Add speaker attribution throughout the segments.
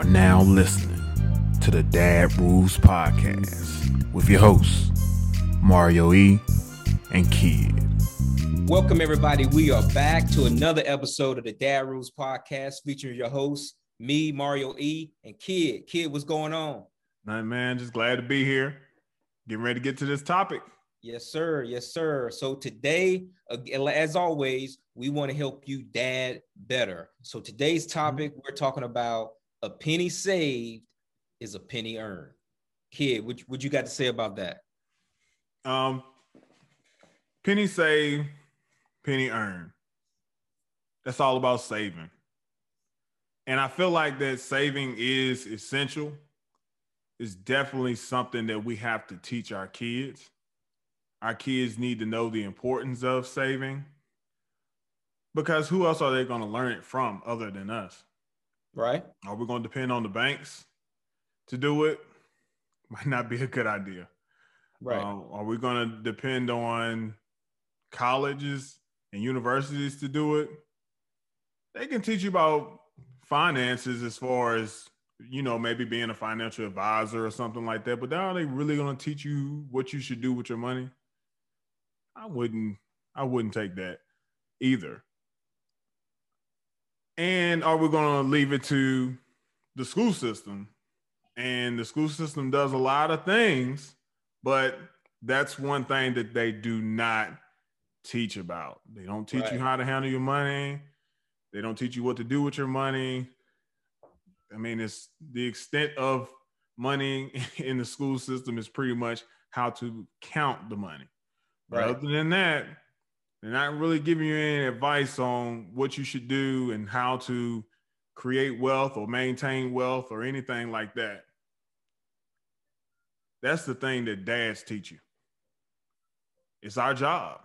Speaker 1: are now listening to the Dad Rules Podcast with your hosts, Mario E. and Kid.
Speaker 2: Welcome, everybody. We are back to another episode of the Dad Rules Podcast featuring your hosts, me, Mario E, and Kid. Kid, what's going on?
Speaker 1: Nothing, man. Just glad to be here. Getting ready to get to this topic.
Speaker 2: Yes, sir. Yes, sir. So today, as always, we want to help you dad better. So today's mm-hmm. topic, we're talking about a penny saved is a penny earned. Kid, what, you got to say about that?
Speaker 1: Um, penny saved, penny earned. That's all about saving. And I feel like that saving is essential. It's definitely something that we have to teach our kids our kids need to know the importance of saving because who else are they going to learn it from other than us?
Speaker 2: Right.
Speaker 1: Are we going to depend on the banks to do it? Might not be a good idea.
Speaker 2: Right. Uh,
Speaker 1: are we going to depend on colleges and universities to do it? They can teach you about finances as far as you know, maybe being a financial advisor or something like that. But are they really going to teach you what you should do with your money? I wouldn't I wouldn't take that either. And are we going to leave it to the school system? And the school system does a lot of things, but that's one thing that they do not teach about. They don't teach right. you how to handle your money. They don't teach you what to do with your money. I mean, it's the extent of money in the school system is pretty much how to count the money. Right. Other than that, they're not really giving you any advice on what you should do and how to create wealth or maintain wealth or anything like that. That's the thing that dads teach you. It's our job.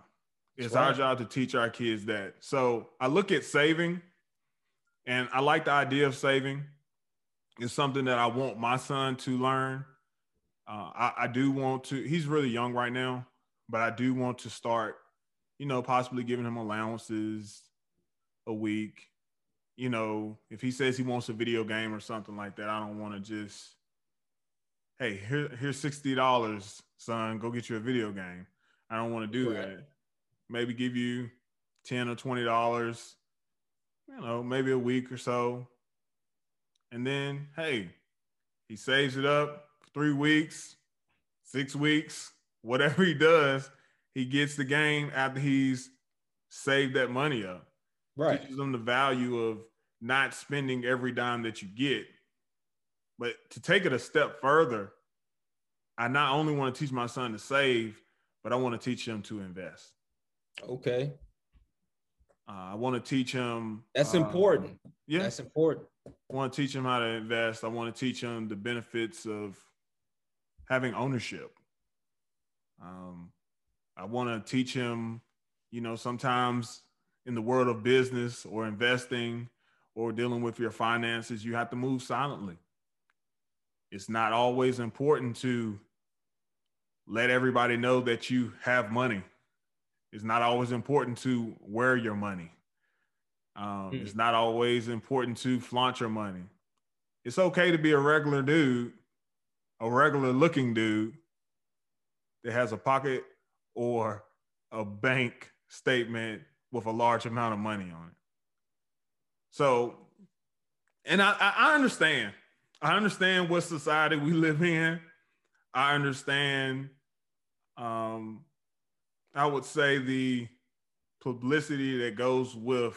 Speaker 1: It's right. our job to teach our kids that. So I look at saving and I like the idea of saving. It's something that I want my son to learn. Uh, I, I do want to, he's really young right now but I do want to start, you know, possibly giving him allowances a week. You know, if he says he wants a video game or something like that, I don't want to just, hey, here, here's sixty dollars, son, go get you a video game. I don't want to do right. that. Maybe give you ten or twenty dollars, you know, maybe a week or so, and then hey, he saves it up three weeks, six weeks, whatever he does, he gets the game after he's saved that money up.
Speaker 2: Right.
Speaker 1: Teaches them the value of not spending every dime that you get. But to take it a step further, I not only want to teach my son to save, but I want to teach him to invest.
Speaker 2: Okay.
Speaker 1: Uh, I want to teach him.
Speaker 2: That's uh, important. Yeah. That's important.
Speaker 1: I want to teach him how to invest. I want to teach him the benefits of having ownership. Um, I want to teach him, you know, sometimes in the world of business or investing or dealing with your finances, you have to move silently. It's not always important to let everybody know that you have money. It's not always important to wear your money. Um, mm. It's not always important to flaunt your money. It's okay to be a regular dude, a regular looking dude, that has a pocket or a bank statement with a large amount of money on it. So, and I, I understand. I understand what society we live in. I understand, um, I would say the publicity that goes with,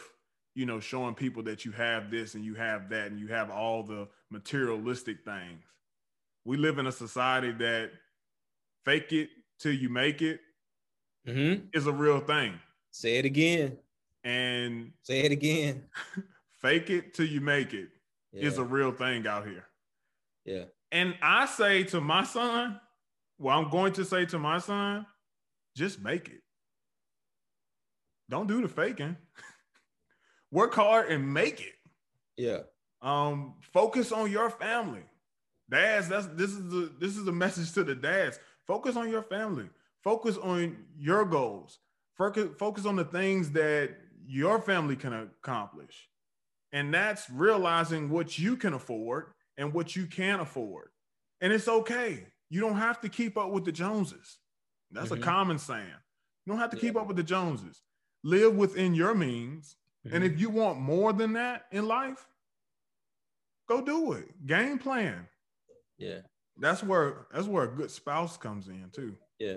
Speaker 1: you know, showing people that you have this and you have that and you have all the materialistic things. We live in a society that fake it till you make it
Speaker 2: mm-hmm.
Speaker 1: is a real thing.
Speaker 2: Say it again.
Speaker 1: And
Speaker 2: say it again.
Speaker 1: fake it till you make it yeah. is a real thing out here.
Speaker 2: Yeah.
Speaker 1: And I say to my son, well, I'm going to say to my son, just make it. Don't do the faking. Work hard and make it.
Speaker 2: Yeah.
Speaker 1: Um, focus on your family. Dads, that's this is the this is a message to the dads. Focus on your family. Focus on your goals. Focus, focus on the things that your family can accomplish. And that's realizing what you can afford and what you can't afford. And it's okay. You don't have to keep up with the Joneses. That's mm-hmm. a common saying. You don't have to yeah. keep up with the Joneses. Live within your means. Mm-hmm. And if you want more than that in life, go do it. Game plan.
Speaker 2: Yeah.
Speaker 1: That's where that's where a good spouse comes in too.
Speaker 2: Yeah.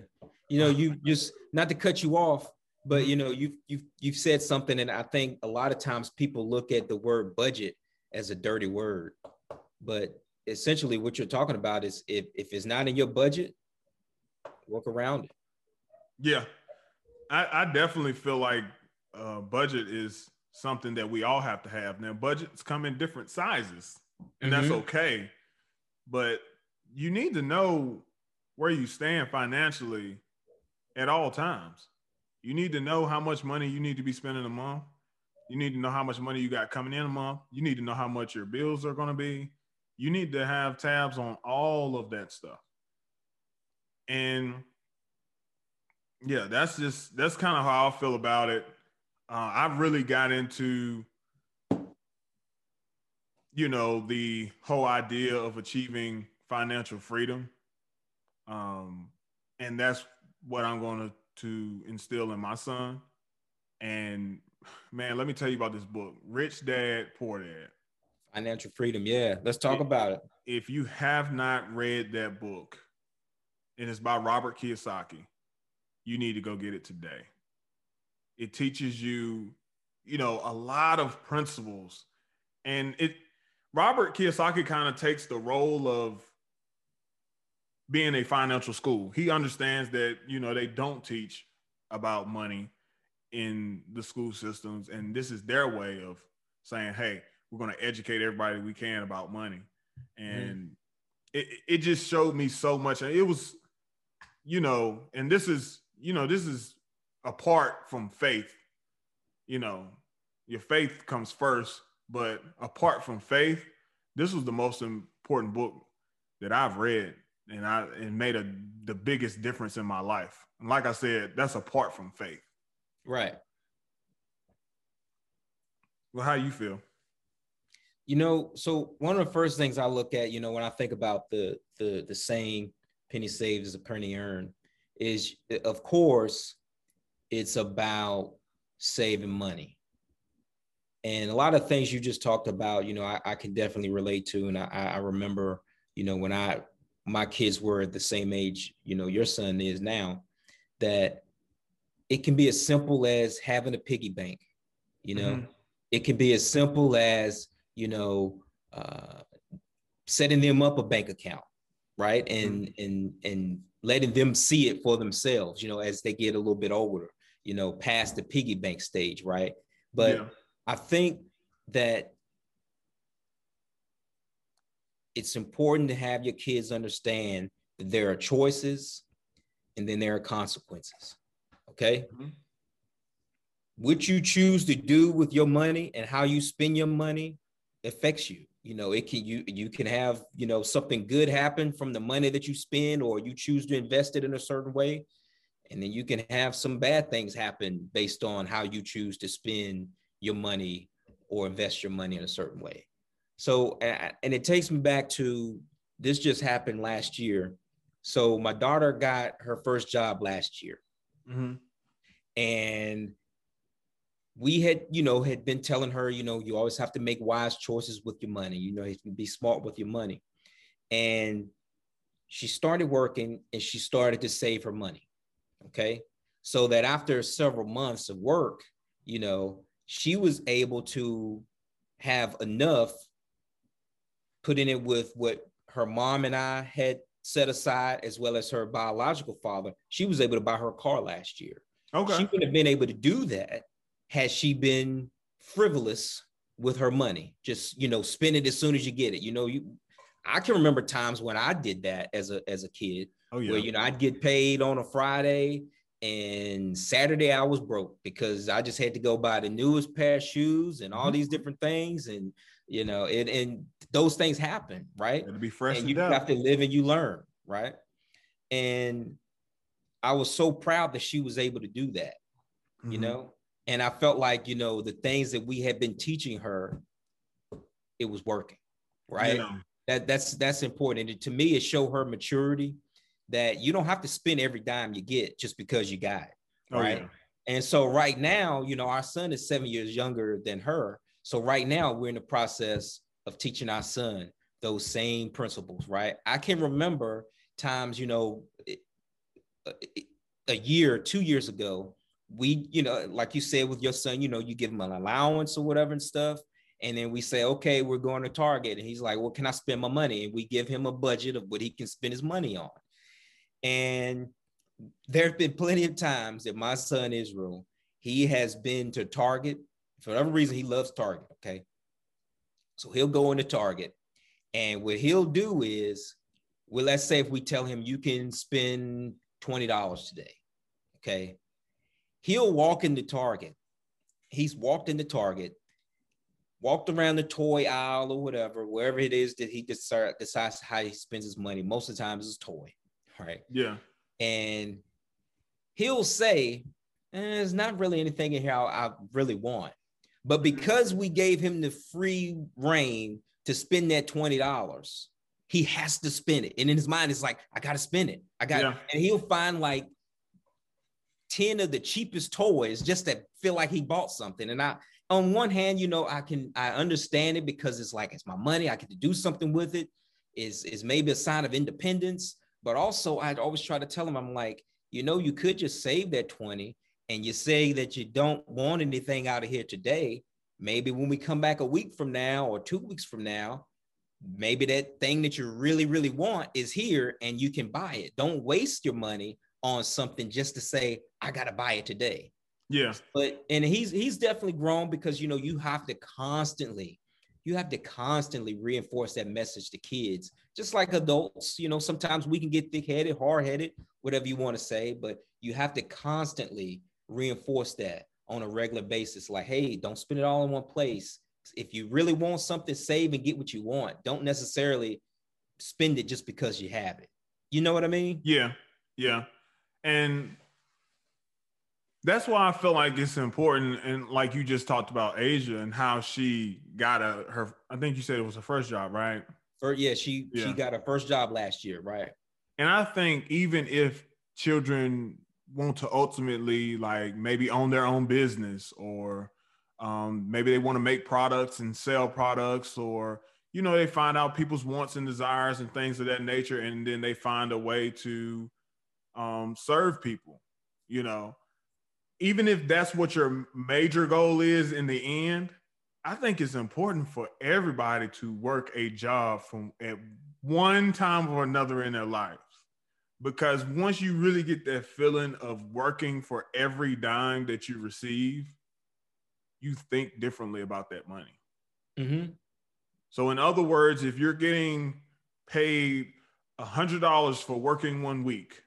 Speaker 2: You know, you just not to cut you off, but mm-hmm. you know, you've you've you've said something, and I think a lot of times people look at the word budget as a dirty word. But essentially what you're talking about is if if it's not in your budget, work around it.
Speaker 1: Yeah. I, I definitely feel like uh, budget is something that we all have to have. Now, budgets come in different sizes, and mm-hmm. that's okay. But you need to know where you stand financially at all times. You need to know how much money you need to be spending a month. You need to know how much money you got coming in a month. You need to know how much your bills are going to be. You need to have tabs on all of that stuff. And yeah, that's just that's kind of how I feel about it. Uh, I really got into you know the whole idea of achieving financial freedom um, and that's what i'm going to to instill in my son. And man let me tell you about this book rich dad poor dad.
Speaker 2: Financial freedom yeah. Let's talk if, about it.
Speaker 1: if you have not read that book and it's by robert kiyosaki you need to go get it today. It teaches you you know a lot of principles. And it robert kiyosaki kind of takes the role of being a financial school. He understands that you know they don't teach about money in the school systems and this is their way of saying hey we're going to educate everybody we can about money. And mm. it, it just showed me so much. It was you know and this is you know this is apart from faith, you know, your faith comes first, but apart from faith, this was the most important book that I've read and I and made a the biggest difference in my life. And like I said, that's apart from faith.
Speaker 2: Right.
Speaker 1: Well, how you feel?
Speaker 2: You know, so one of the first things I look at, you know, when I think about the the the saying penny saved is a penny earned, is of course it's about saving money. And a lot of things you just talked about, you know, I, I can definitely relate to. And I, I remember, you know, when I my kids were at the same age, you know, your son is now, that it can be as simple as having a piggy bank, you know, mm-hmm. it can be as simple as, you know, uh, setting them up a bank account, right? And mm-hmm. and and letting them see it for themselves, you know, as they get a little bit older you know, past the piggy bank stage, right? But yeah. I think that it's important to have your kids understand that there are choices and then there are consequences. Okay. Mm-hmm. What you choose to do with your money and how you spend your money affects you. You know, it can you you can have, you know, something good happen from the money that you spend, or you choose to invest it in a certain way and then you can have some bad things happen based on how you choose to spend your money or invest your money in a certain way so and it takes me back to this just happened last year so my daughter got her first job last year mm-hmm. and we had you know had been telling her you know you always have to make wise choices with your money you know you can be smart with your money and she started working and she started to save her money Okay. So that after several months of work, you know, she was able to have enough putting it with what her mom and I had set aside, as well as her biological father. She was able to buy her car last year. Okay. She wouldn't have been able to do that had she been frivolous with her money. Just, you know, spend it as soon as you get it. You know, you I can remember times when I did that as a as a kid Oh, yeah. Where, you know, I'd get paid on a Friday and Saturday I was broke because I just had to go buy the newest pair of shoes and all mm-hmm. these different things. And, you know, and, and those things happen, right?
Speaker 1: It'll be fresh.
Speaker 2: And you up. have to live and you learn, right? And I was so proud that she was able to do that, mm-hmm. you know? And I felt like, you know, the things that we had been teaching her, it was working, right? That that's that's important. And to me, it showed her maturity that you don't have to spend every dime you get just because you got it. Oh, right. Yeah. And so right now, you know, our son is seven years younger than her. So right now we're in the process of teaching our son those same principles, right? I can remember times, you know, a year, two years ago, we, you know, like you said with your son, you know, you give him an allowance or whatever and stuff. And then we say, okay, we're going to Target. And he's like, well, can I spend my money? And we give him a budget of what he can spend his money on. And there have been plenty of times that my son Israel, he has been to Target. For whatever reason, he loves Target. Okay. So he'll go into Target. And what he'll do is, well, let's say if we tell him you can spend $20 today. Okay. He'll walk into Target. He's walked into Target, walked around the toy aisle or whatever, wherever it is that he decides, decides how he spends his money. Most of the time, it's toy. All right.
Speaker 1: Yeah.
Speaker 2: And he'll say, eh, there's not really anything in here I, I really want. But because we gave him the free rein to spend that $20, he has to spend it. And in his mind, it's like, I got to spend it. I got yeah. And he'll find like 10 of the cheapest toys just to feel like he bought something. And I, on one hand, you know, I can, I understand it because it's like, it's my money. I get to do something with it. Is, is maybe a sign of independence. But also, I'd always try to tell him, I'm like, you know, you could just save that 20 and you say that you don't want anything out of here today. Maybe when we come back a week from now or two weeks from now, maybe that thing that you really, really want is here and you can buy it. Don't waste your money on something just to say, I got to buy it today.
Speaker 1: Yeah.
Speaker 2: But, and he's, he's definitely grown because, you know, you have to constantly, you have to constantly reinforce that message to kids just like adults, you know, sometimes we can get thick headed, hard headed, whatever you want to say, but you have to constantly reinforce that on a regular basis. Like, hey, don't spend it all in one place. If you really want something, save and get what you want. Don't necessarily spend it just because you have it. You know what I mean?
Speaker 1: Yeah. Yeah. And that's why I feel like it's important. And like you just talked about Asia and how she got a her, I think you said it was her first job, right?
Speaker 2: Or yeah, she yeah. she got her first job last year, right?
Speaker 1: And I think even if children want to ultimately like maybe own their own business or um, maybe they want to make products and sell products or you know they find out people's wants and desires and things of that nature and then they find a way to um, serve people you know even if that's what your major goal is in the end I think it's important for everybody to work a job from at one time or another in their lives. Because once you really get that feeling of working for every dime that you receive, you think differently about that money. Mm-hmm. So, in other words, if you're getting paid $100 for working one week,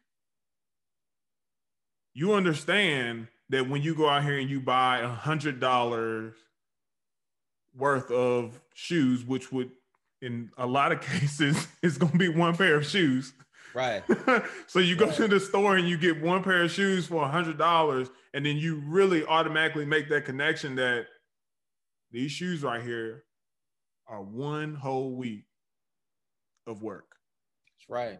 Speaker 1: you understand that when you go out here and you buy $100 worth of shoes, which would in a lot of cases is going to be one pair of shoes.
Speaker 2: Right.
Speaker 1: so you go right. to the store and you get one pair of shoes for a hundred dollars, and then you really automatically make that connection that these shoes right here are one whole week of work.
Speaker 2: That's right.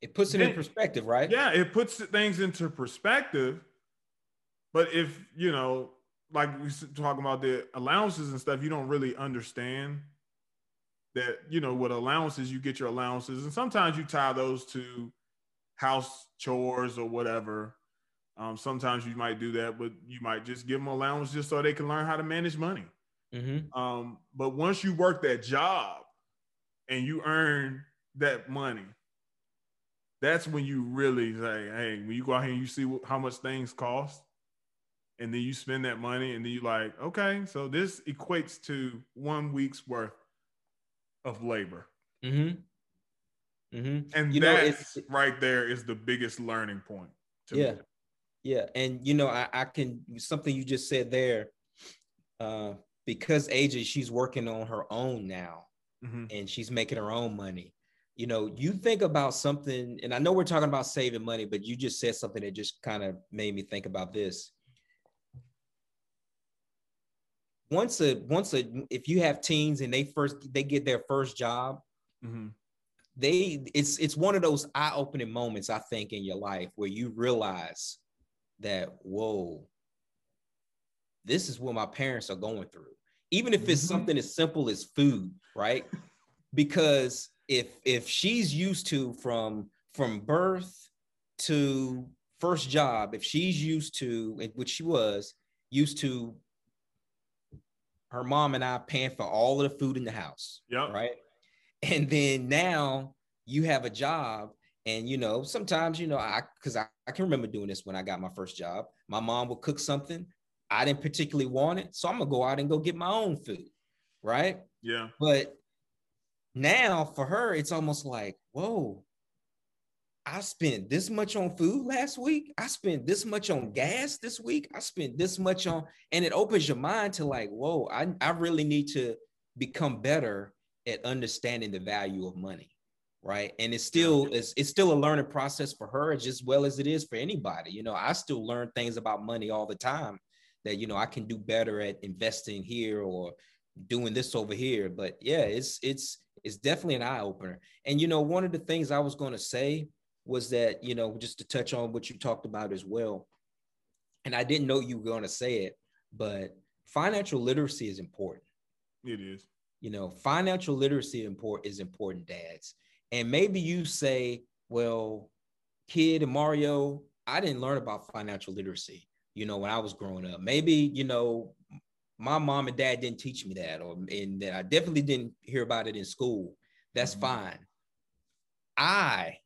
Speaker 2: It puts it then, in perspective, right?
Speaker 1: Yeah, it puts things into perspective. But if you know like we're talking about the allowances and stuff, you don't really understand that, you know, with allowances, you get your allowances. And sometimes you tie those to house chores or whatever. Um, sometimes you might do that, but you might just give them allowance just so they can learn how to manage money. Mm-hmm. Um, but once you work that job and you earn that money, that's when you really say, hey, when you go out here and you see how much things cost, and then you spend that money and then you like okay so this equates to one week's worth of labor mm-hmm. Mm-hmm. and that right there is the biggest learning point
Speaker 2: yeah me. yeah and you know I, I, can something you just said there uh, because AJ she's working on her own now mm-hmm. and she's making her own money you know you think about something and i know we're talking about saving money but you just said something that just kind of made me think about this once a once a if you have teens and they first they get their first job, mm-hmm. they it's it's one of those eye-opening moments I think in your life where you realize that whoa, this is what my parents are going through. Even if it's mm-hmm. something as simple as food, right? because if if she's used to from from birth to first job, if she's used to, which she was used to her mom and I paying for all of the food in the house.
Speaker 1: Yeah.
Speaker 2: Right. And then now you have a job. And you know, sometimes, you know, I because I, I can remember doing this when I got my first job. My mom would cook something. I didn't particularly want it. So I'm gonna go out and go get my own food. Right.
Speaker 1: Yeah.
Speaker 2: But now for her, it's almost like, whoa, I spent this much on food last week. I spent this much on gas this week. I spent this much on, and it opens your mind to like, whoa, I, I really need to become better at understanding the value of money. Right. And it's still it's, it's still a learning process for her as well as it is for anybody. You know, I still learn things about money all the time that you know I can do better at investing here or doing this over here. But yeah, it's it's it's definitely an eye opener. And you know, one of the things I was going to say was that, you know, just to touch on what you talked about as well. And I didn't know you were going to say it, but financial literacy is important.
Speaker 1: It is.
Speaker 2: You know, financial literacy import is important, dads. And maybe you say, well, kid and Mario, I didn't learn about financial literacy, you know, when I was growing up. Maybe, you know, my mom and dad didn't teach me that, or and that I definitely didn't hear about it in school. That's mm-hmm. fine. I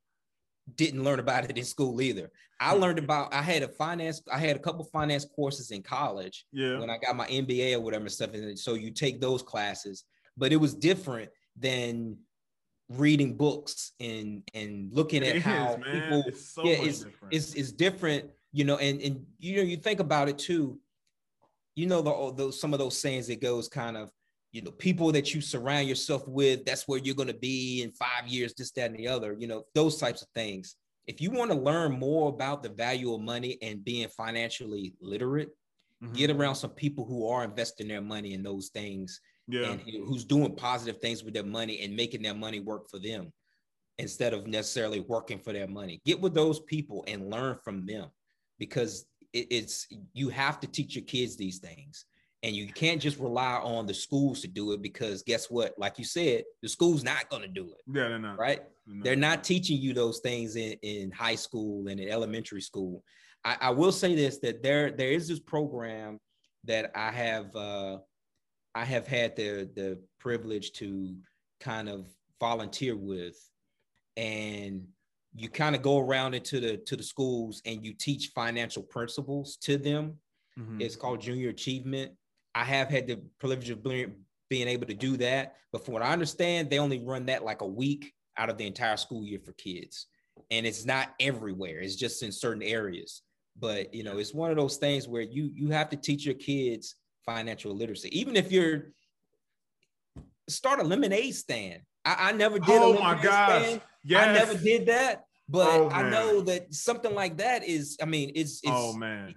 Speaker 2: didn't learn about it in school either. I hmm. learned about I had a finance, I had a couple finance courses in college
Speaker 1: yeah.
Speaker 2: when I got my MBA or whatever stuff. And so you take those classes, but it was different than reading books and and looking at how people it's so yeah, it's, different. it's it's different, you know, and and you know, you think about it too. You know, the, those some of those sayings that goes kind of you know, people that you surround yourself with, that's where you're going to be in five years, this, that, and the other, you know, those types of things. If you want to learn more about the value of money and being financially literate, mm-hmm. get around some people who are investing their money in those things
Speaker 1: yeah.
Speaker 2: and who's doing positive things with their money and making their money work for them instead of necessarily working for their money. Get with those people and learn from them because it's you have to teach your kids these things and you can't just rely on the schools to do it because guess what? Like you said, the school's not going to do it.
Speaker 1: Yeah, they're not.
Speaker 2: Right? They're not. They're not teaching you those things in, in high school and in elementary school. I, I will say this that there there is this program that I have uh, I have had the the privilege to kind of volunteer with, and you kind of go around into the to the schools and you teach financial principles to them. Mm-hmm. It's called Junior Achievement I have had the privilege of being, able to do that. But from what I understand, they only run that like a week out of the entire school year for kids. And it's not everywhere, it's just in certain areas. But you know, it's one of those things where you you have to teach your kids financial literacy, even if you're start a lemonade stand. I, I never did. Oh my gosh! Yes. I never did that, but oh, I know that something like that is. I mean, it's. it's
Speaker 1: oh man!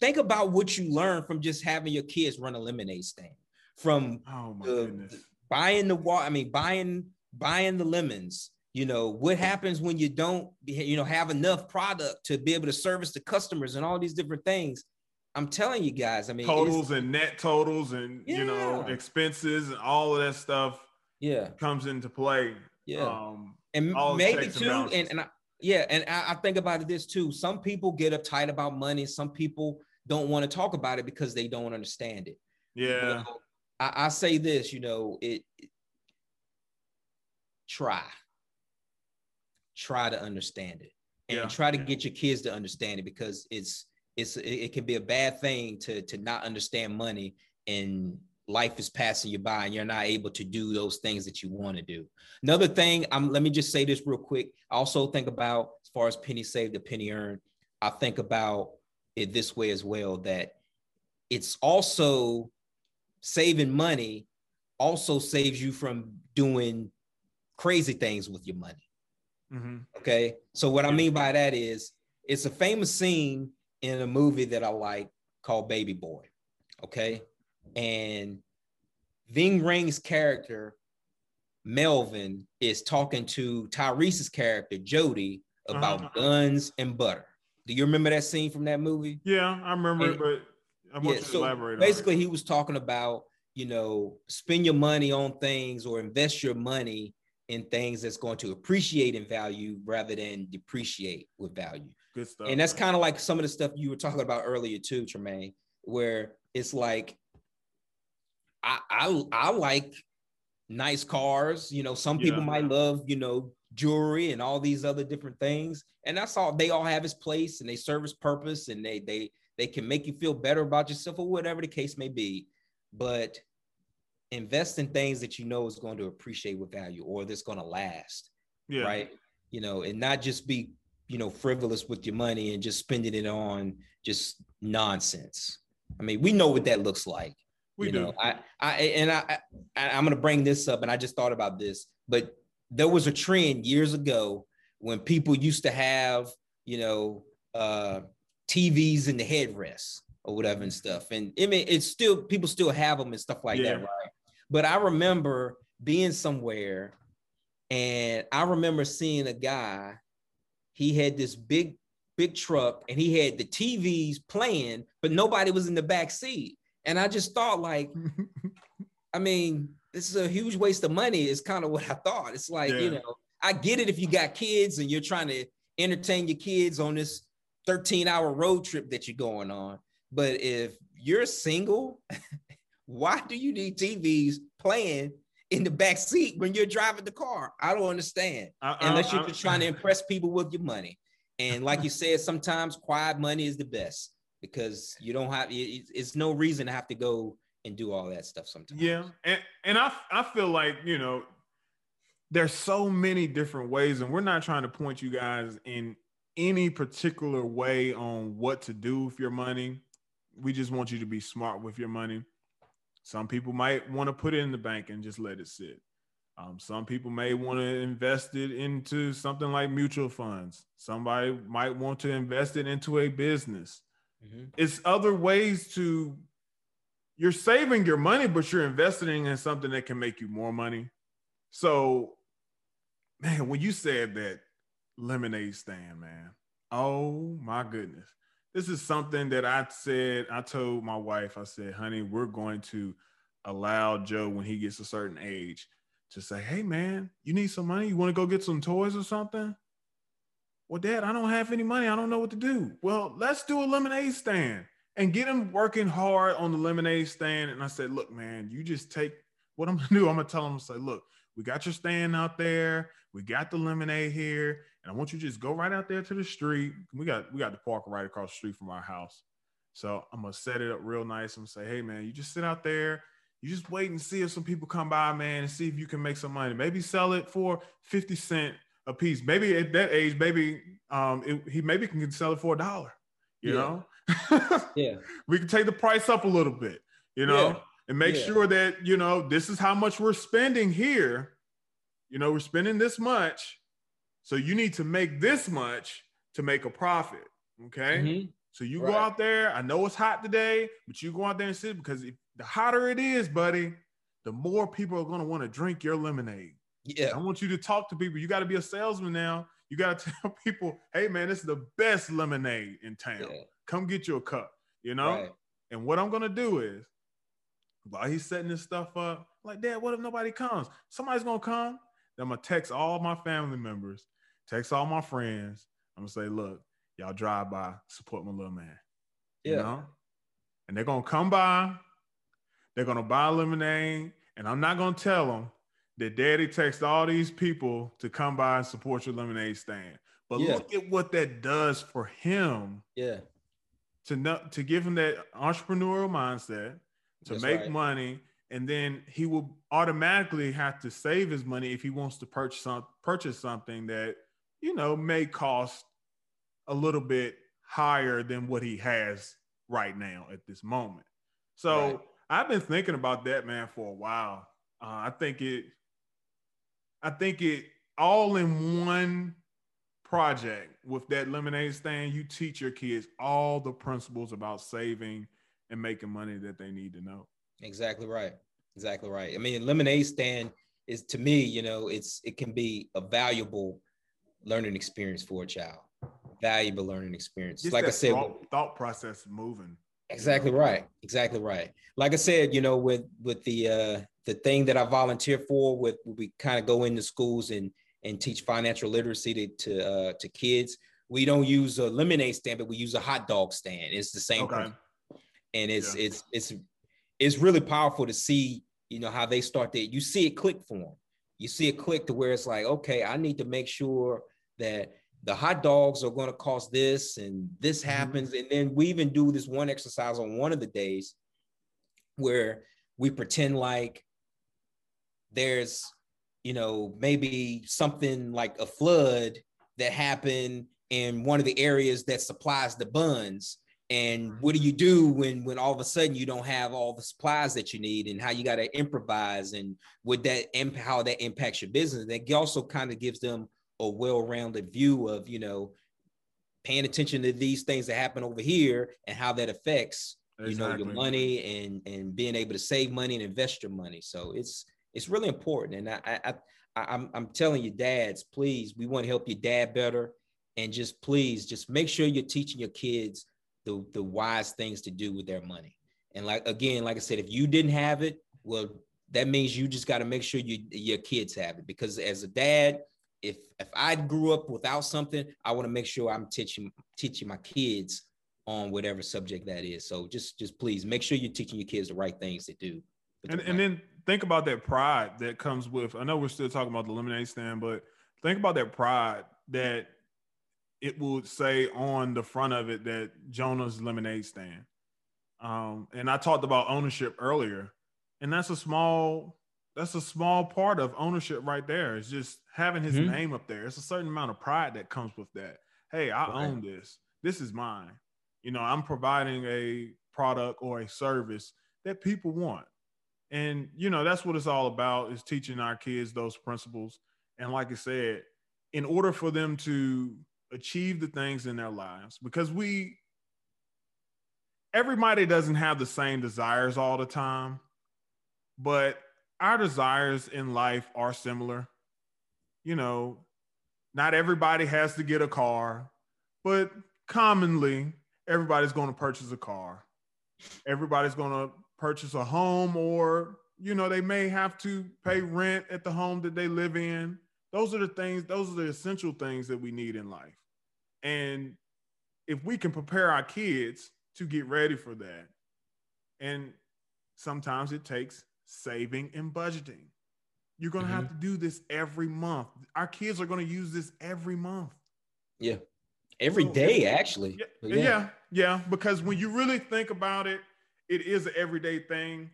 Speaker 2: Think about what you learn from just having your kids run a lemonade stand. From
Speaker 1: oh the, the,
Speaker 2: buying the water i mean buying buying the lemons you know what happens when you don't you know have enough product to be able to service the customers and all these different things. I'm telling you guys i mean
Speaker 1: totals and net totals and yeah. you know expenses and all of that stuff
Speaker 2: yeah.
Speaker 1: comes into play.
Speaker 2: Yeah. Um, and maybe too and, and I, yeah, and I, I think about this too. Some people get uptight about money. Some people don't want to talk about it because they don't understand it.
Speaker 1: Yeah.
Speaker 2: I, I, say this, you know, it, it try. Try to understand it. And yeah. try to get your kids to understand it because it's it's it, it can be a bad thing to to not understand money and life is passing you by and you're not able to do those things that you want to do. Another thing, I'm let me just say this real quick. I also think about as far as penny saved, a penny earned. I think about it this way as well that it's also saving money also saves you from doing crazy things with your money. Mm-hmm. Okay. So what I mean by that is it's a famous scene in a movie that I like called Baby Boy. Okay and Ving Rhames' character Melvin is talking to Tyrese's character Jody about uh-huh. guns and butter. Do you remember that scene from that movie?
Speaker 1: Yeah, I remember and, it, but I want yeah, to so elaborate.
Speaker 2: Basically, he was talking about you know spend your money on things or invest your money in things that's going to appreciate in value rather than depreciate with value.
Speaker 1: Good stuff.
Speaker 2: And that's kind of like some of the stuff you were talking about earlier too, Tremaine, where it's like I I, I like nice cars. You know, some people yeah. might love, you know, jewelry and all these other different things. And that's all they all have its place and they serve its purpose and they they they can make you feel better about yourself or whatever the case may be. But invest in things that you know is going to appreciate with value or that's going to last. Yeah. Right. You know, and not just be, you know, frivolous with your money and just spending it on just nonsense. I mean, we know what that looks like. We you do. Know, I, I, and I, I, I'm going to bring this up, and I just thought about this, but there was a trend years ago when people used to have, you know, uh, TVs in the headrest or whatever and stuff. And I mean, it's still people still have them and stuff like yeah. that, right? But I remember being somewhere and I remember seeing a guy, he had this big, big truck and he had the TVs playing, but nobody was in the back seat. And I just thought, like, I mean, this is a huge waste of money, is kind of what I thought. It's like, yeah. you know, I get it if you got kids and you're trying to entertain your kids on this 13 hour road trip that you're going on. But if you're single why do you need TVs playing in the back seat when you're driving the car? I don't understand. I, Unless you're I, just trying to impress people with your money. And like you said, sometimes quiet money is the best because you don't have it's no reason to have to go and do all that stuff sometimes.
Speaker 1: Yeah. And and I I feel like, you know, there's so many different ways, and we're not trying to point you guys in any particular way on what to do with your money. We just want you to be smart with your money. Some people might want to put it in the bank and just let it sit. Um, some people may want to invest it into something like mutual funds. Somebody might want to invest it into a business. Mm-hmm. It's other ways to, you're saving your money, but you're investing in something that can make you more money. So, man, when you said that lemonade stand, man, oh my goodness this is something that I said, I told my wife, I said, honey, we're going to allow Joe when he gets a certain age to say, hey man, you need some money? You want to go get some toys or something? Well, dad, I don't have any money. I don't know what to do. Well, let's do a lemonade stand and get him working hard on the lemonade stand. And I said, look, man, you just take what I'm gonna do. I'm gonna tell him, say, look, we got your stand out there. We got the lemonade here. And I want you to just go right out there to the street. We got we got the park right across the street from our house. So I'm gonna set it up real nice. I'm gonna say, hey man, you just sit out there. You just wait and see if some people come by, man, and see if you can make some money. Maybe sell it for 50 cent a piece. Maybe at that age, maybe um it, he maybe can sell it for a dollar. You yeah. know?
Speaker 2: yeah.
Speaker 1: We can take the price up a little bit, you know, yeah. and make yeah. sure that you know this is how much we're spending here. You know, we're spending this much so you need to make this much to make a profit. Okay. Mm-hmm. So you right. go out there. I know it's hot today, but you go out there and sit because if, the hotter it is, buddy, the more people are going to want to drink your lemonade.
Speaker 2: Yeah.
Speaker 1: I want you to talk to people. You got to be a salesman now. You got to tell people, hey, man, this is the best lemonade in town. Yeah. Come get you a cup, you know? Right. And what I'm going to do is, while he's setting this stuff up, like, Dad, what if nobody comes? Somebody's going to come. Then I'm going to text all my family members text all my friends. I'm gonna say, look, y'all drive by, support my little man.
Speaker 2: Yeah. You know?
Speaker 1: And they're gonna come by, they're gonna buy lemonade, and I'm not gonna tell them that daddy texted all these people to come by and support your lemonade stand. But yeah. look at what that does for him.
Speaker 2: Yeah.
Speaker 1: To not to give him that entrepreneurial mindset, to That's make right. money, and then he will automatically have to save his money if he wants to purchase some, purchase something that you know, may cost a little bit higher than what he has right now at this moment. So right. I've been thinking about that man for a while. Uh, I think it, I think it all in one project with that lemonade stand. You teach your kids all the principles about saving and making money that they need to know.
Speaker 2: Exactly right. Exactly right. I mean, lemonade stand is to me, you know, it's it can be a valuable learning experience for a child. Valuable learning experience.
Speaker 1: Just
Speaker 2: like I said,
Speaker 1: thought, thought process moving.
Speaker 2: Exactly right. Exactly right. Like I said, you know, with with the uh the thing that I volunteer for, with we kind of go into schools and and teach financial literacy to to, uh, to kids. We don't use a lemonade stand, but we use a hot dog stand. It's the same okay. and it's yeah. it's it's it's really powerful to see, you know, how they start that. You see it click for them. You see it click to where it's like, okay, I need to make sure that the hot dogs are going to cost this and this mm-hmm. happens. And then we even do this one exercise on one of the days where we pretend like there's, you know, maybe something like a flood that happened in one of the areas that supplies the buns. And what do you do when when all of a sudden you don't have all the supplies that you need and how you got to improvise and would that imp- how that impacts your business? That also kind of gives them a well-rounded view of you know paying attention to these things that happen over here and how that affects exactly. you know your money and and being able to save money and invest your money. So it's it's really important and i i, I I'm, I'm telling you dads please we want to help your dad better and just please just make sure you're teaching your kids the the wise things to do with their money. And like again, like I said, if you didn't have it, well, that means you just got to make sure you your kids have it. Because as a dad, if if I grew up without something, I want to make sure I'm teaching teaching my kids on whatever subject that is. So just just please make sure you're teaching your kids the right things to do.
Speaker 1: And, and then think about that pride that comes with. I know we're still talking about the lemonade stand, but think about that pride that it would say on the front of it that Jonah's lemonade stand. Um, and I talked about ownership earlier, and that's a small that's a small part of ownership right there. It's just having his mm-hmm. name up there. It's a certain amount of pride that comes with that. Hey, I right. own this. This is mine. You know, I'm providing a product or a service that people want. And you know, that's what it's all about is teaching our kids those principles. And like I said, in order for them to achieve the things in their lives because we everybody doesn't have the same desires all the time but our desires in life are similar you know not everybody has to get a car but commonly everybody's going to purchase a car everybody's going to purchase a home or you know they may have to pay rent at the home that they live in those are the things, those are the essential things that we need in life. And if we can prepare our kids to get ready for that, and sometimes it takes saving and budgeting. You're going to mm-hmm. have to do this every month. Our kids are going to use this every month.
Speaker 2: Yeah. every so, day, actually.
Speaker 1: Yeah, yeah, yeah, yeah. Because when you really think about it, it is an everyday thing.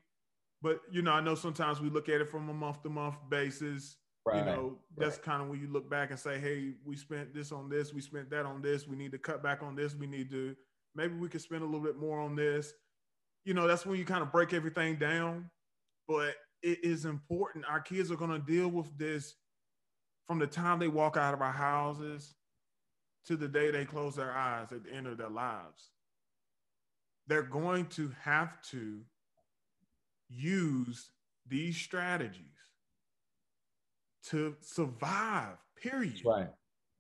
Speaker 1: But you know, I know sometimes we look at it from a month to month basis. Right. You know, that's right. kind of when you look back and say, hey, we spent this on this, we spent that on this, we need to cut back on this, we need to maybe we could spend a little bit more on this. You know, that's when you kind of break everything down. But it is important. Our kids are going to deal with this from the time they walk out of our houses to the day they close their eyes at the end of their lives. They're going to have to use these strategies to survive, period.
Speaker 2: That's right.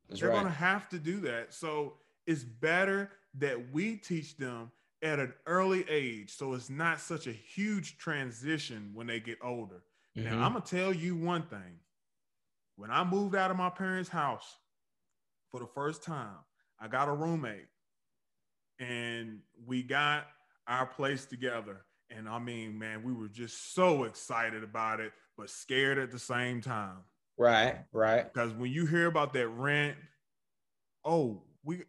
Speaker 2: That's
Speaker 1: They're
Speaker 2: right.
Speaker 1: going to have to do that. So it's better that we teach them at an early age so it's not such a huge transition when they get older. Mm-hmm. Now, I'm going to tell you one thing. When I moved out of my parents' house for the first time, I got a roommate and we got our place together. And I mean, man, we were just so excited about it, but scared at the same time.
Speaker 2: Right, right.
Speaker 1: Because when you hear about that rent, oh, we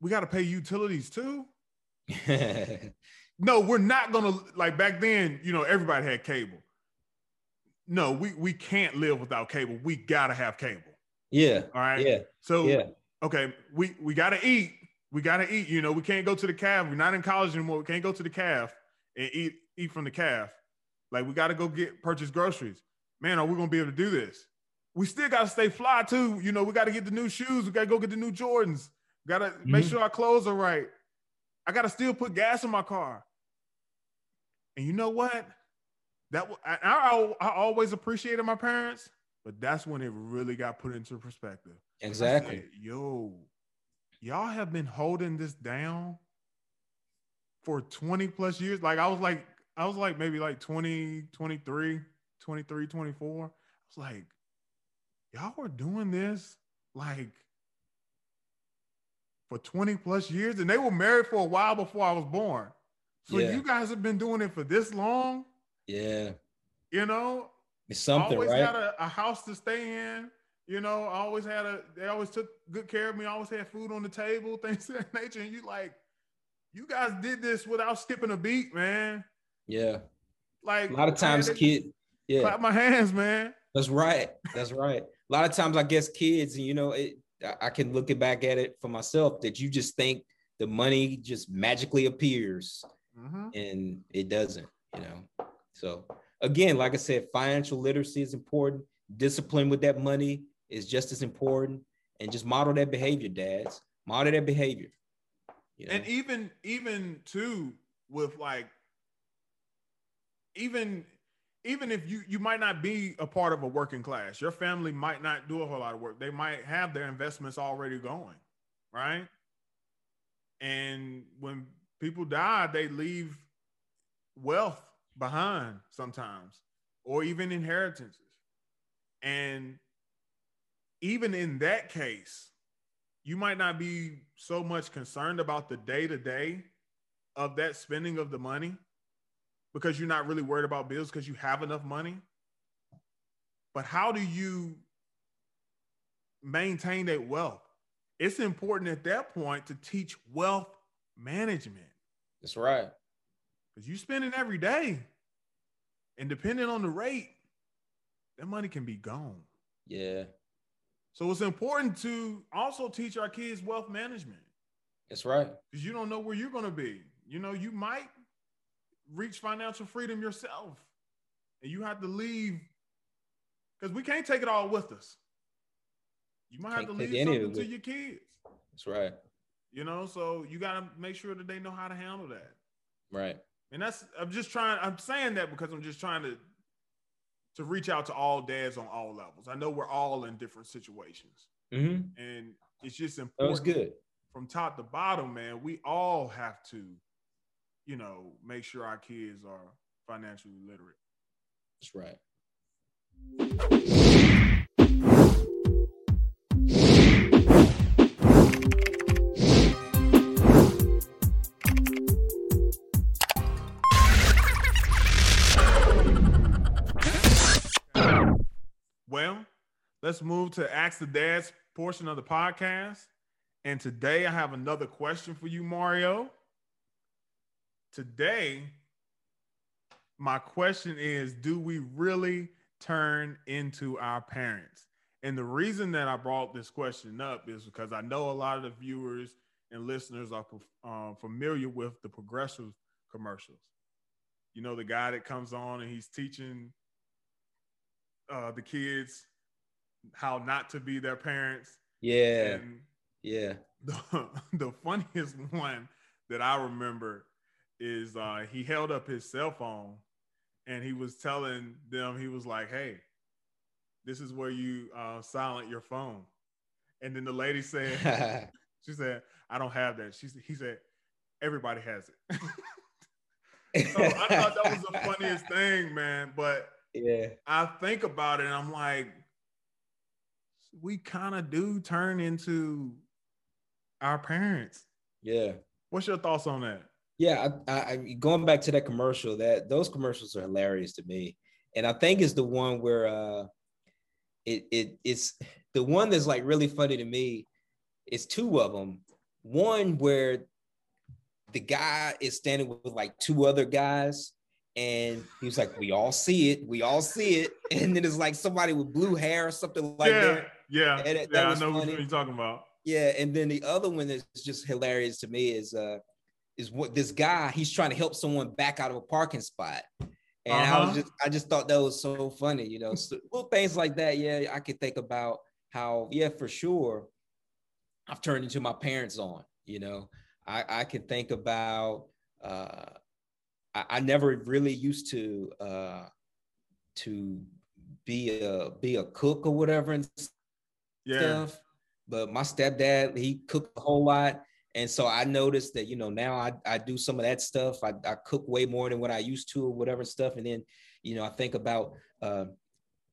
Speaker 1: we got to pay utilities too. no, we're not gonna like back then. You know, everybody had cable. No, we we can't live without cable. We gotta have cable.
Speaker 2: Yeah.
Speaker 1: All right.
Speaker 2: Yeah.
Speaker 1: So
Speaker 2: yeah.
Speaker 1: Okay, we we gotta eat. We gotta eat. You know, we can't go to the calf. We're not in college anymore. We can't go to the calf and eat eat from the calf. Like we gotta go get purchase groceries. Man, are we gonna be able to do this? we still got to stay fly too. You know, we got to get the new shoes. We got to go get the new Jordans. We Got to mm-hmm. make sure our clothes are right. I got to still put gas in my car. And you know what? That I, I, I always appreciated my parents, but that's when it really got put into perspective.
Speaker 2: Exactly.
Speaker 1: Said, Yo, y'all have been holding this down for 20 plus years. Like I was like, I was like maybe like 20, 23, 23, 24. I was like, y'all were doing this like for 20 plus years and they were married for a while before I was born. So yeah. you guys have been doing it for this long.
Speaker 2: Yeah.
Speaker 1: You know,
Speaker 2: it's something,
Speaker 1: always
Speaker 2: right?
Speaker 1: had a, a, house to stay in. You know, I always had a, they always took good care of me. I always had food on the table, things of that nature. And you like, you guys did this without skipping a beat, man.
Speaker 2: Yeah.
Speaker 1: Like
Speaker 2: a lot of times, kid, yeah.
Speaker 1: Clap my hands, man.
Speaker 2: That's right. That's right. A lot of times, I guess kids, and you know, it, I can look it back at it for myself that you just think the money just magically appears mm-hmm. and it doesn't, you know. So again, like I said, financial literacy is important. Discipline with that money is just as important. And just model that behavior, dads. Model that behavior.
Speaker 1: You know? And even even too with like even even if you you might not be a part of a working class, your family might not do a whole lot of work. They might have their investments already going, right? And when people die, they leave wealth behind sometimes, or even inheritances. And even in that case, you might not be so much concerned about the day to day of that spending of the money because you're not really worried about bills because you have enough money. But how do you maintain that wealth? It's important at that point to teach wealth management.
Speaker 2: That's right.
Speaker 1: Because you spend it every day. And depending on the rate, that money can be gone.
Speaker 2: Yeah.
Speaker 1: So it's important to also teach our kids wealth management.
Speaker 2: That's right.
Speaker 1: Because you don't know where you're going to be. You know, you might reach financial freedom yourself. And you have to leave because we can't take it all with us. You might can't have to leave something to your kids.
Speaker 2: That's right.
Speaker 1: You know, so you got to make sure that they know how to handle that.
Speaker 2: Right.
Speaker 1: And that's I'm just trying. I'm saying that because I'm just trying to to reach out to all dads on all levels. I know we're all in different situations,
Speaker 2: mm-hmm.
Speaker 1: and it's just important.
Speaker 2: That was good.
Speaker 1: From top to bottom, man, we all have to you know, make sure our kids are financially literate.
Speaker 2: That's right.
Speaker 1: Well, let's move to Ask the Dads portion of the podcast. And today I have another question for you, Mario. Today, my question is Do we really turn into our parents? And the reason that I brought this question up is because I know a lot of the viewers and listeners are uh, familiar with the progressive commercials. You know, the guy that comes on and he's teaching uh, the kids how not to be their parents.
Speaker 2: Yeah. And yeah.
Speaker 1: The, the funniest one that I remember is uh, he held up his cell phone and he was telling them he was like, "Hey, this is where you uh, silent your phone." And then the lady said, "She said I don't have that." She he said, "Everybody has it." so I thought that was the funniest thing, man. But
Speaker 2: yeah,
Speaker 1: I think about it and I'm like, we kind of do turn into our parents.
Speaker 2: Yeah.
Speaker 1: What's your thoughts on that?
Speaker 2: Yeah, I, I, going back to that commercial, that those commercials are hilarious to me, and I think it's the one where uh, it it it's the one that's like really funny to me. It's two of them. One where the guy is standing with like two other guys, and he was like, "We all see it, we all see it," and then it's like somebody with blue hair or something like
Speaker 1: yeah,
Speaker 2: that.
Speaker 1: Yeah, yeah, yeah. I know funny. what you're talking about.
Speaker 2: Yeah, and then the other one that's just hilarious to me is uh is what this guy he's trying to help someone back out of a parking spot and uh-huh. i was uh-huh. just i just thought that was so funny you know so little things like that yeah i could think about how yeah for sure i've turned into my parents on you know i i can think about uh I, I never really used to uh, to be a be a cook or whatever and yeah. stuff. But my stepdad, he cooked a whole lot. And so I noticed that, you know, now I, I do some of that stuff. I, I cook way more than what I used to or whatever stuff. And then, you know, I think about uh,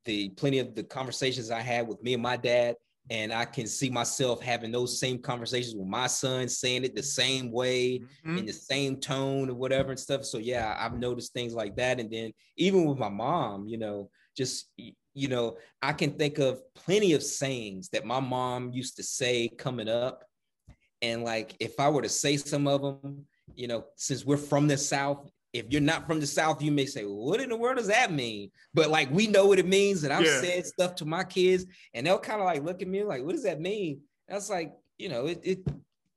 Speaker 2: the plenty of the conversations I had with me and my dad and I can see myself having those same conversations with my son, saying it the same way mm-hmm. in the same tone or whatever and stuff. So yeah, I've noticed things like that. And then even with my mom, you know, just you know, I can think of plenty of sayings that my mom used to say coming up. And like if I were to say some of them, you know, since we're from the South, if you're not from the South, you may say, what in the world does that mean? But like we know what it means. And I've yeah. said stuff to my kids, and they'll kind of like look at me like, what does that mean? That's like, you know, it, it,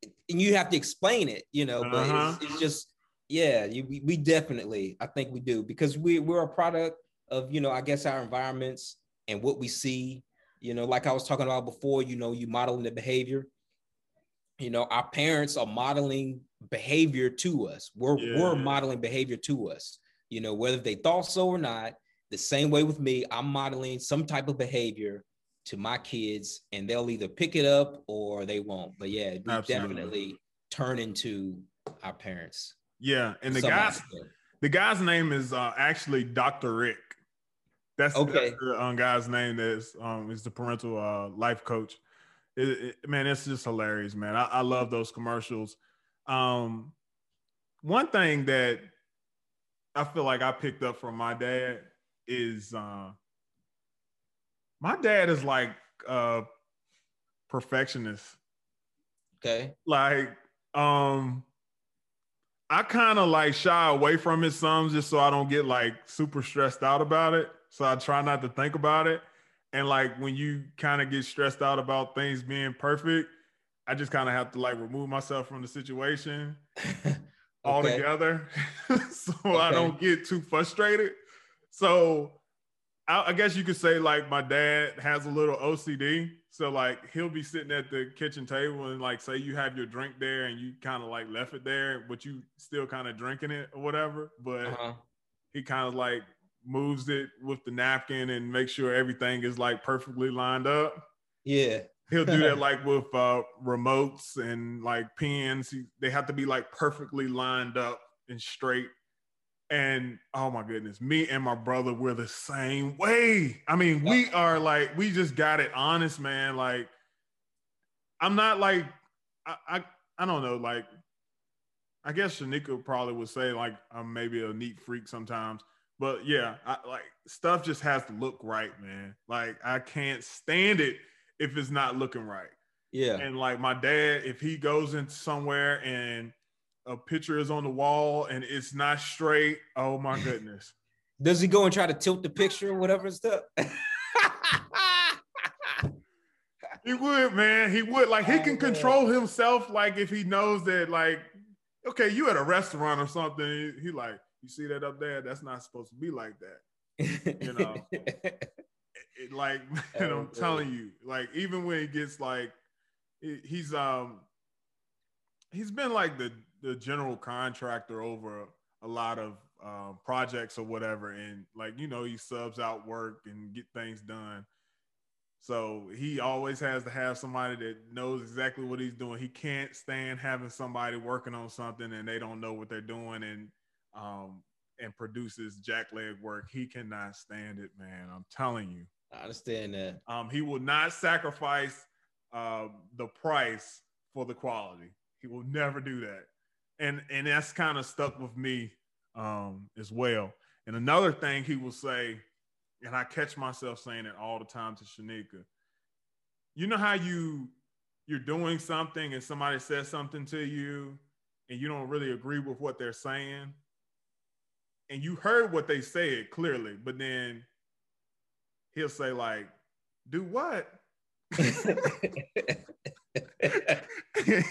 Speaker 2: it, and you have to explain it, you know, but uh-huh. it's, it's, just, yeah, you, we, we definitely, I think we do because we, we're a product of, you know, I guess our environments and what we see, you know, like I was talking about before, you know, you modeling the behavior you know our parents are modeling behavior to us we're, yeah. we're modeling behavior to us you know whether they thought so or not the same way with me i'm modeling some type of behavior to my kids and they'll either pick it up or they won't but yeah we Absolutely. definitely turn into our parents
Speaker 1: yeah and the guy the guy's name is uh, actually dr rick that's, okay. that's the um, guy's name that is um, is the parental uh, life coach it, it, man, it's just hilarious, man. I, I love those commercials. Um, one thing that I feel like I picked up from my dad is uh, my dad is like a perfectionist.
Speaker 2: Okay.
Speaker 1: Like, um, I kind of like shy away from it some just so I don't get like super stressed out about it. So I try not to think about it. And like when you kind of get stressed out about things being perfect, I just kind of have to like remove myself from the situation altogether so okay. I don't get too frustrated. So I, I, guess you could say like my dad has a little OCD. So like he'll be sitting at the kitchen table and like say you have your drink there and you kind of like left it there, but you still kind of drinking it or whatever. But uh-huh. he kind of like moves it with the napkin and makes sure everything is like perfectly lined up.
Speaker 2: Yeah.
Speaker 1: He'll do that like with uh, remotes and like pins. He, they have to be like perfectly lined up and straight. And oh my goodness, me and my brother, we're the same way. I mean, we are like, we just got it honest, man. Like, I'm not like, I, I, I don't know, like, I guess Shanika probably would say like I'm maybe a neat freak sometimes but yeah, I, like stuff just has to look right, man. Like I can't stand it if it's not looking right.
Speaker 2: Yeah.
Speaker 1: And like my dad, if he goes into somewhere and a picture is on the wall and it's not straight, oh my goodness.
Speaker 2: Does he go and try to tilt the picture or whatever stuff?
Speaker 1: he would, man. He would. Like he can control himself. Like if he knows that, like, okay, you at a restaurant or something. He, he like, you see that up there? That's not supposed to be like that. You know, it, it, like and I'm telling you, like even when he gets like, he's um, he's been like the the general contractor over a lot of um, projects or whatever, and like you know he subs out work and get things done. So he always has to have somebody that knows exactly what he's doing. He can't stand having somebody working on something and they don't know what they're doing and um, and produces jackleg work, he cannot stand it, man. I'm telling you.
Speaker 2: I understand that.
Speaker 1: Um, he will not sacrifice uh, the price for the quality. He will never do that, and and that's kind of stuck with me um, as well. And another thing he will say, and I catch myself saying it all the time to Shanika. You know how you you're doing something and somebody says something to you, and you don't really agree with what they're saying and you heard what they said clearly, but then he'll say like, "Do what?"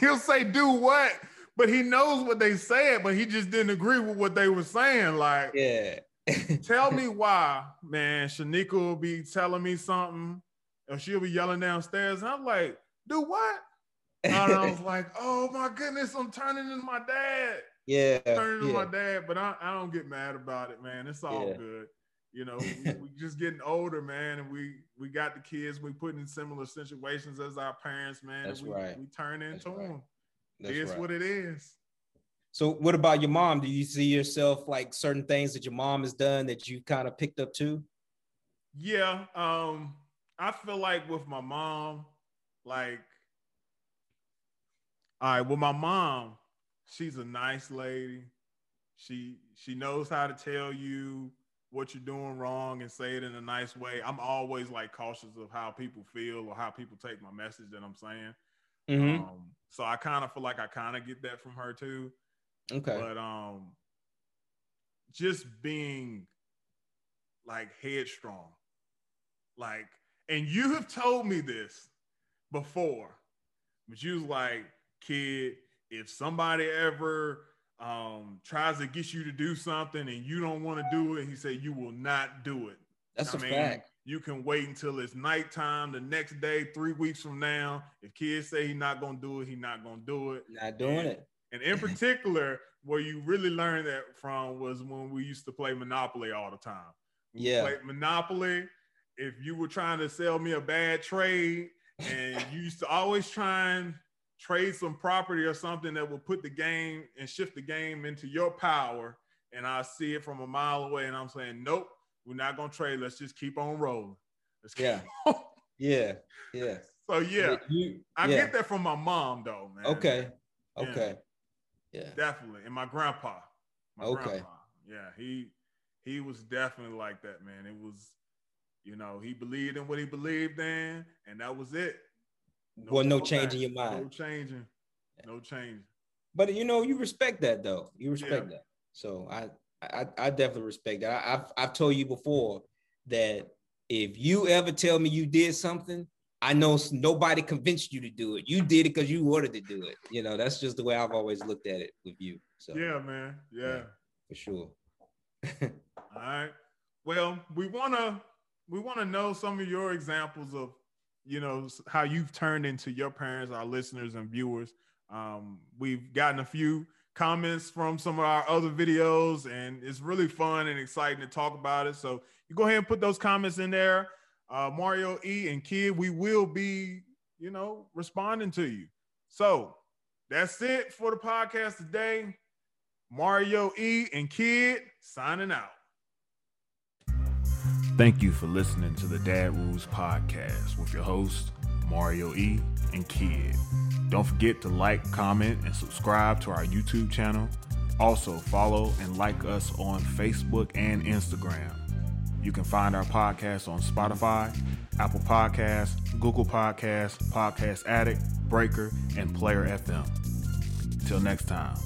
Speaker 1: he'll say, "Do what?" But he knows what they said, but he just didn't agree with what they were saying. Like,
Speaker 2: yeah.
Speaker 1: tell me why, man. Shanika will be telling me something, or she'll be yelling downstairs, and I'm like, "Do what?" And I was like, "Oh my goodness, I'm turning into my dad."
Speaker 2: Yeah.
Speaker 1: Turn into
Speaker 2: yeah.
Speaker 1: my dad, but I, I don't get mad about it, man. It's all
Speaker 2: Yeah.
Speaker 1: good. You know, we, we just getting older, man, and we we got the kids. We put in similar situations as our parents, man.
Speaker 2: That's
Speaker 1: we,
Speaker 2: right.
Speaker 1: We turn into
Speaker 2: That's right.
Speaker 1: them.
Speaker 2: That's
Speaker 1: It's
Speaker 2: right.
Speaker 1: what it is.
Speaker 2: So what about your mom? Do you see yourself like certain things that your mom has done that you kind of picked up too?
Speaker 1: Yeah. Um, I feel like with my mom, like, all right, with my mom, she's a nice lady. She she knows how to tell you what you're doing wrong and say it in a nice way. I'm always like cautious of how people feel or how people take my message that I'm saying.
Speaker 2: Mhm.
Speaker 1: Um, so I kind of feel like I kind of get that from her too.
Speaker 2: okay.
Speaker 1: But um just being like headstrong. Like, and you have told me this before, but you was like, kid, if somebody ever um tries to get you to do something and you don't want to do it, he said you will not do it.
Speaker 2: That's
Speaker 1: a
Speaker 2: a fact.
Speaker 1: You can wait until it's nighttime the next day, three weeks from now. If kids say he's not gonna do it, he's not gonna do it.
Speaker 2: Not doing it.
Speaker 1: And in particular, where you really learned that from was when we used to play Monopoly all the time. We
Speaker 2: Yeah.
Speaker 1: Monopoly. If you were trying to sell me a bad trade and you used to always try and trade some property or something that will put the game and shift the game into your power, and I see it from a mile away, and I'm saying, nope, we're not gonna trade. Let's just keep on rolling. Let's keep
Speaker 2: Yeah.
Speaker 1: on.
Speaker 2: Yeah. Yeah.
Speaker 1: So yeah,
Speaker 2: You,
Speaker 1: I
Speaker 2: yeah.
Speaker 1: get that from my mom though, man.
Speaker 2: Okay.
Speaker 1: Yeah.
Speaker 2: Okay. Yeah.
Speaker 1: Definitely. And my grandpa. My
Speaker 2: Okay.
Speaker 1: grandpa. Yeah, he he was definitely like that, man. It was, you know, he believed in what he believed in, and that was it.
Speaker 2: Well, no change
Speaker 1: back.
Speaker 2: in your mind.
Speaker 1: No changing. No change.
Speaker 2: But you know, you respect that though. You respect that. So I, I I definitely respect that. I, I've I've told you before that if you ever tell me you did something, I know nobody convinced you to do it. You did it because you wanted to do it. You know, that's just the way I've always looked at it with you. So
Speaker 1: Yeah, man. Yeah.
Speaker 2: Yeah. for sure.
Speaker 1: All right. Well, we wanna we wanna know some of your examples of you know how you've turned into your parents, our listeners and viewers. Um, we've gotten a few comments from some of our other videos, and it's really fun and exciting to talk about it. So you go ahead and put those comments in there. Uh, Mario E and Kid, we will be, you know, responding to you. So that's it for the podcast today. Mario E and Kid signing out. Thank you for listening to the Dad Rules podcast with your host, Mario E and Kid. Don't forget to like, comment, and subscribe to our YouTube channel. Also, follow and like us on Facebook and Instagram. You can find our podcast on Spotify, Apple Podcasts, Google Podcasts, Podcast Addict, Breaker, and Player FM. Till next time.